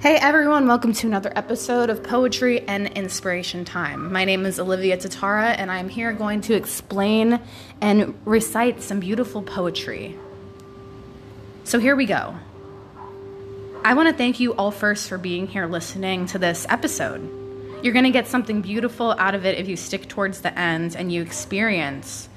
Hey everyone, welcome to another episode of Poetry and Inspiration Time. My name is Olivia Tatara, and I'm here going to explain and recite some beautiful poetry. So here we go. I want to thank you all first for being here listening to this episode. You're going to get something beautiful out of it if you stick towards the end and you experience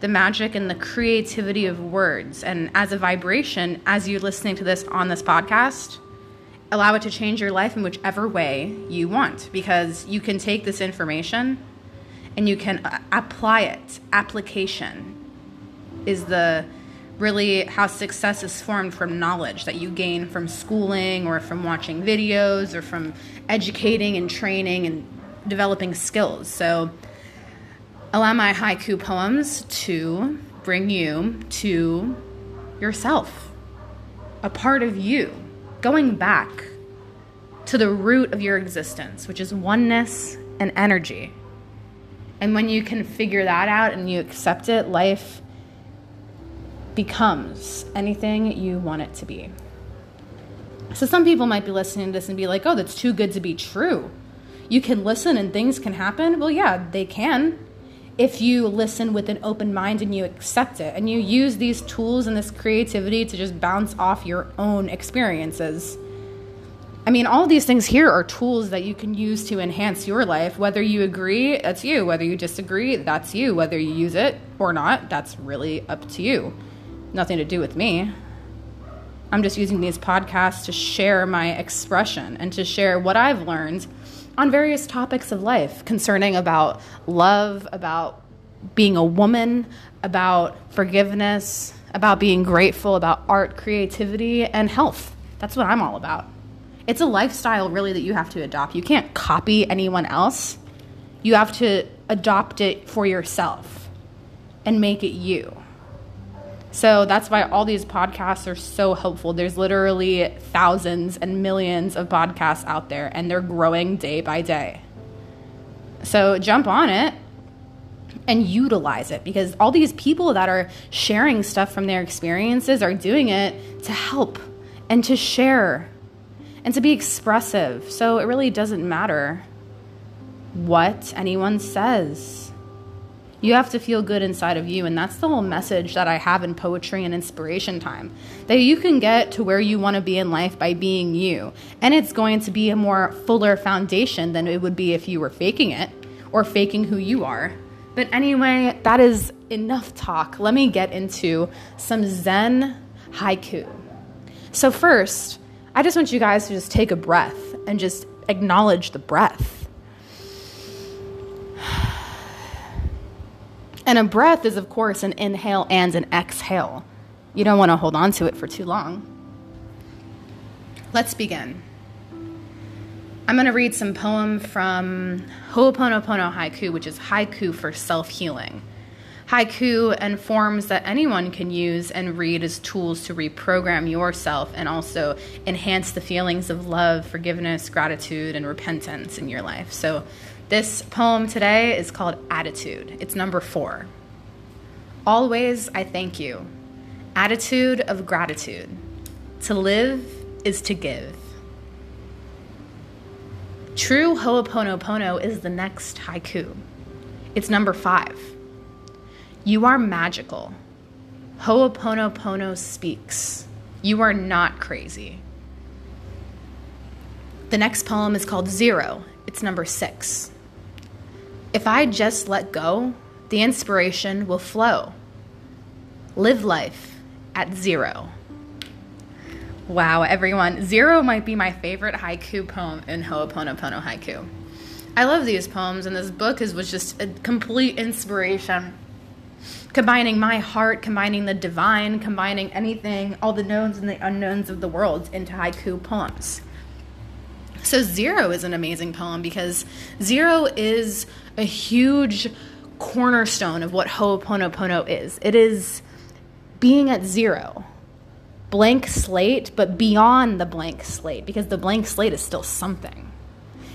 the magic and the creativity of words. And as a vibration, as you're listening to this on this podcast, allow it to change your life in whichever way you want because you can take this information and you can uh, apply it. Application is the really how success is formed from knowledge that you gain from schooling or from watching videos or from educating and training and developing skills. So, allow my haiku poems to bring you to yourself, a part of you going back to the root of your existence, which is oneness and energy. And when you can figure that out and you accept it, life becomes anything you want it to be. So, some people might be listening to this and be like, oh, that's too good to be true. You can listen and things can happen. Well, yeah, they can. If you listen with an open mind and you accept it and you use these tools and this creativity to just bounce off your own experiences. I mean, all these things here are tools that you can use to enhance your life. Whether you agree, that's you. Whether you disagree, that's you. Whether you use it or not, that's really up to you nothing to do with me. I'm just using these podcasts to share my expression and to share what I've learned on various topics of life concerning about love, about being a woman, about forgiveness, about being grateful, about art, creativity, and health. That's what I'm all about. It's a lifestyle really that you have to adopt. You can't copy anyone else. You have to adopt it for yourself and make it you. So that's why all these podcasts are so helpful. There's literally thousands and millions of podcasts out there, and they're growing day by day. So jump on it and utilize it because all these people that are sharing stuff from their experiences are doing it to help and to share and to be expressive. So it really doesn't matter what anyone says you have to feel good inside of you. And that's the whole message that I have in poetry and inspiration time that you can get to where you want to be in life by being you. And it's going to be a more fuller foundation than it would be if you were faking it or faking who you are. But anyway, that is enough talk. Let me get into some Zen haiku. So, first, I just want you guys to just take a breath and just acknowledge the breath. And a breath is, of course, an inhale and an exhale. You don't want to hold on to it for too long. Let's begin. I'm going to read some poem from Ho'oponopono Haiku, which is haiku for self healing. Haiku and forms that anyone can use and read as tools to reprogram yourself and also enhance the feelings of love, forgiveness, gratitude, and repentance in your life. So this poem today is called Attitude. It's number four. Always I thank you. Attitude of gratitude. To live is to give. True Ho'oponopono is the next haiku. It's number five. You are magical. Ho'oponopono speaks. You are not crazy. The next poem is called Zero. It's number six. If I just let go, the inspiration will flow. Live life at zero. Wow, everyone. Zero might be my favorite haiku poem in Ho'oponopono Haiku. I love these poems, and this book is, was just a complete inspiration. Combining my heart, combining the divine, combining anything, all the knowns and the unknowns of the world into haiku poems. So, Zero is an amazing poem because Zero is a huge cornerstone of what Ho'oponopono is. It is being at zero, blank slate, but beyond the blank slate, because the blank slate is still something.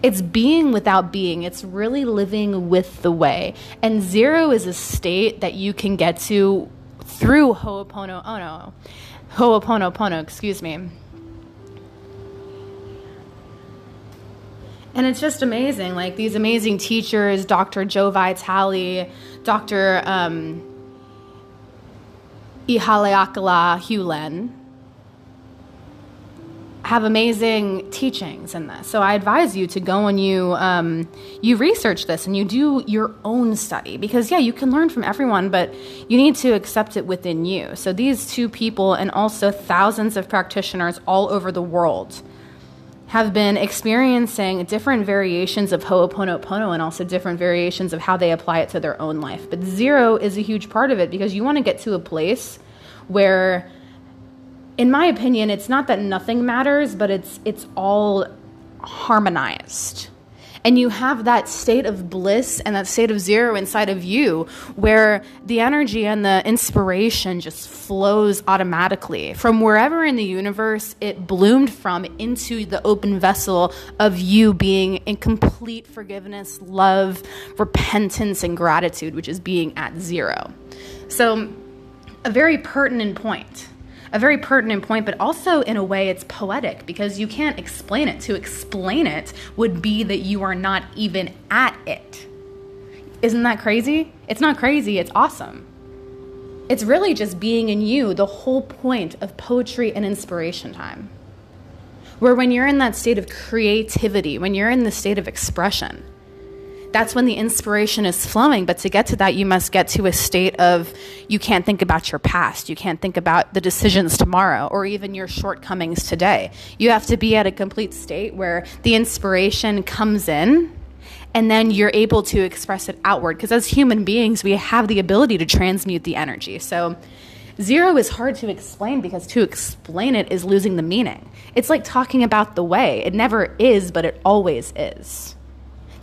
It's being without being. It's really living with the way. And zero is a state that you can get to through Ho'oponopono. Ho'oponopono, excuse me. And it's just amazing. Like these amazing teachers, Dr. Joe Vitale, Dr. Um, Ihaleakala Hew Len, have amazing teachings in this. So I advise you to go and you um, you research this and you do your own study because yeah, you can learn from everyone, but you need to accept it within you. So these two people and also thousands of practitioners all over the world have been experiencing different variations of Ho'oponopono and also different variations of how they apply it to their own life. But zero is a huge part of it because you want to get to a place where in my opinion, it's not that nothing matters, but it's it's all harmonized. And you have that state of bliss and that state of zero inside of you where the energy and the inspiration just flows automatically from wherever in the universe it bloomed from into the open vessel of you being in complete forgiveness, love, repentance, and gratitude, which is being at zero. So, a very pertinent point a very pertinent point, but also in a way it's poetic because you can't explain it. To explain it would be that you are not even at it. Isn't that crazy? It's not crazy, it's awesome. It's really just being in you, the whole point of poetry and inspiration time. Where when you're in that state of creativity, when you're in the state of expression, that's when the inspiration is flowing. But to get to that, you must get to a state of you can't think about your past. You can't think about the decisions tomorrow or even your shortcomings today. You have to be at a complete state where the inspiration comes in and then you're able to express it outward. Because as human beings, we have the ability to transmute the energy. So, Zero is hard to explain because to explain it is losing the meaning. It's like talking about the way. It never is, but it always is.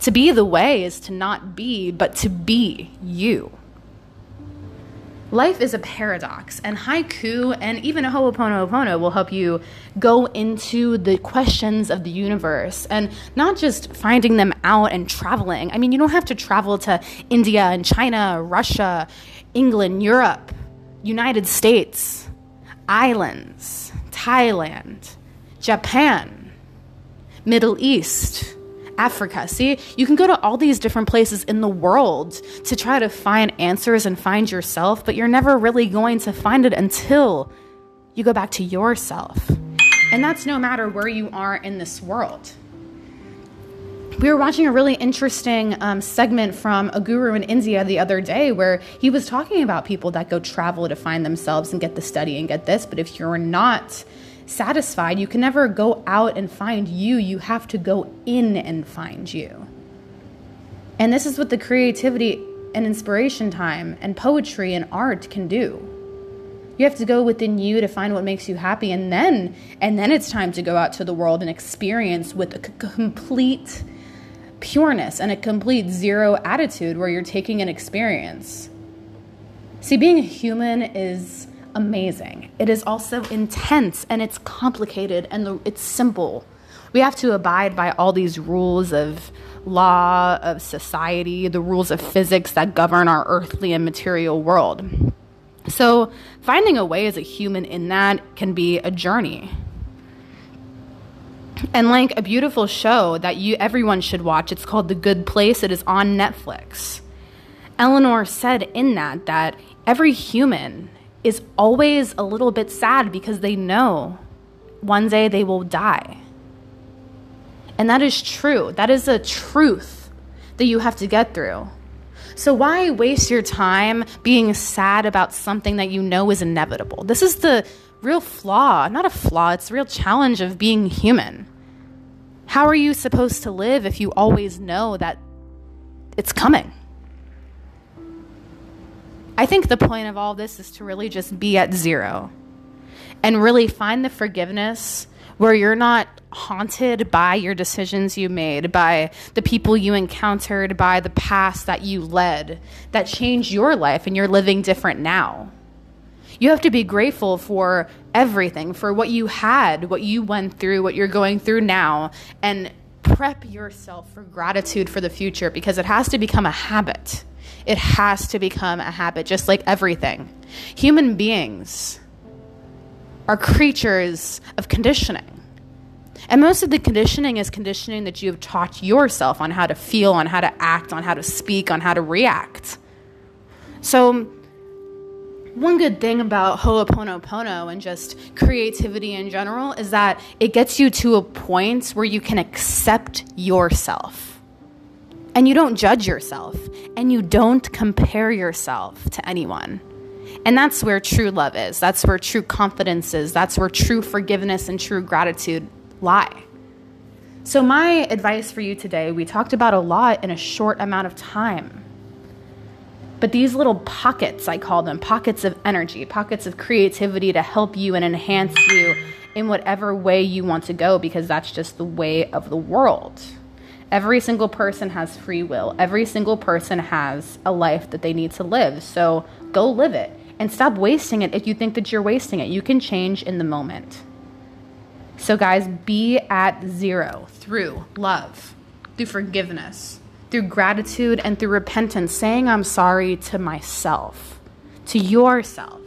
To be the way is to not be, but to be you. Life is a paradox, and haiku and even a ho'oponopono will help you go into the questions of the universe and not just finding them out and traveling. I mean, you don't have to travel to India and China, Russia, England, Europe, United States, islands, Thailand, Japan, Middle East Africa. See, you can go to all these different places in the world to try to find answers and find yourself, but you're never really going to find it until you go back to yourself. And that's no matter where you are in this world. We were watching a really interesting um, segment from a guru in India the other day where he was talking about people that go travel to find themselves and get the study and get this. But if you're not satisfied. You can never go out and find you, you have to go in and find you. And this is what the creativity and inspiration time and poetry and art can do. You have to go within you to find what makes you happy and then and then it's time to go out to the world and experience with a c- complete pureness and a complete zero attitude where you're taking an experience. See, being a human is amazing. It is also intense and it's complicated and the, it's simple. We have to abide by all these rules of law, of society, the rules of physics that govern our earthly and material world. So, finding a way as a human in that can be a journey. And like a beautiful show that you everyone should watch, it's called The Good Place. It is on Netflix. Eleanor said in that that every human is always a little bit sad because they know one day they will die. And that is true. That is a truth that you have to get through. So, why waste your time being sad about something that you know is inevitable? This is the real flaw, not a flaw, it's a real challenge of being human. How are you supposed to live if you always know that it's coming? I think the point of all this is to really just be at zero and really find the forgiveness where you're not haunted by your decisions you made, by the people you encountered, by the past that you led that changed your life and you're living different now. You have to be grateful for everything, for what you had, what you went through, what you're going through now, and prep yourself for gratitude for the future because it has to become a habit. It has to become a habit, just like everything. Human beings are creatures of conditioning. And most of the conditioning is conditioning that you have taught yourself on how to feel, on how to act, on how to speak, on how to react. So, one good thing about Ho'oponopono and just creativity in general is that it gets you to a point where you can accept yourself. And you don't judge yourself. And you don't compare yourself to anyone. And that's where true love is. That's where true confidence is. That's where true forgiveness and true gratitude lie. So, my advice for you today we talked about a lot in a short amount of time. But these little pockets, I call them pockets of energy, pockets of creativity to help you and enhance you in whatever way you want to go, because that's just the way of the world. Every single person has free will. Every single person has a life that they need to live. So go live it and stop wasting it if you think that you're wasting it. You can change in the moment. So, guys, be at zero through love, through forgiveness, through gratitude, and through repentance, saying I'm sorry to myself, to yourself.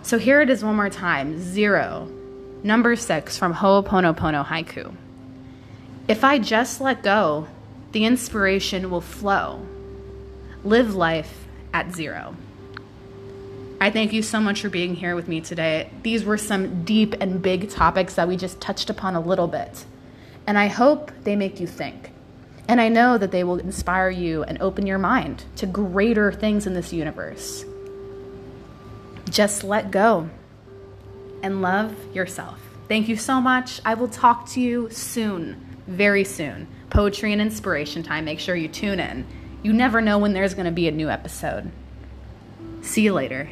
So, here it is one more time zero, number six from Ho'oponopono Haiku. If I just let go, the inspiration will flow. Live life at zero. I thank you so much for being here with me today. These were some deep and big topics that we just touched upon a little bit. And I hope they make you think. And I know that they will inspire you and open your mind to greater things in this universe. Just let go and love yourself. Thank you so much. I will talk to you soon, very soon. Poetry and inspiration time. Make sure you tune in. You never know when there's going to be a new episode. See you later.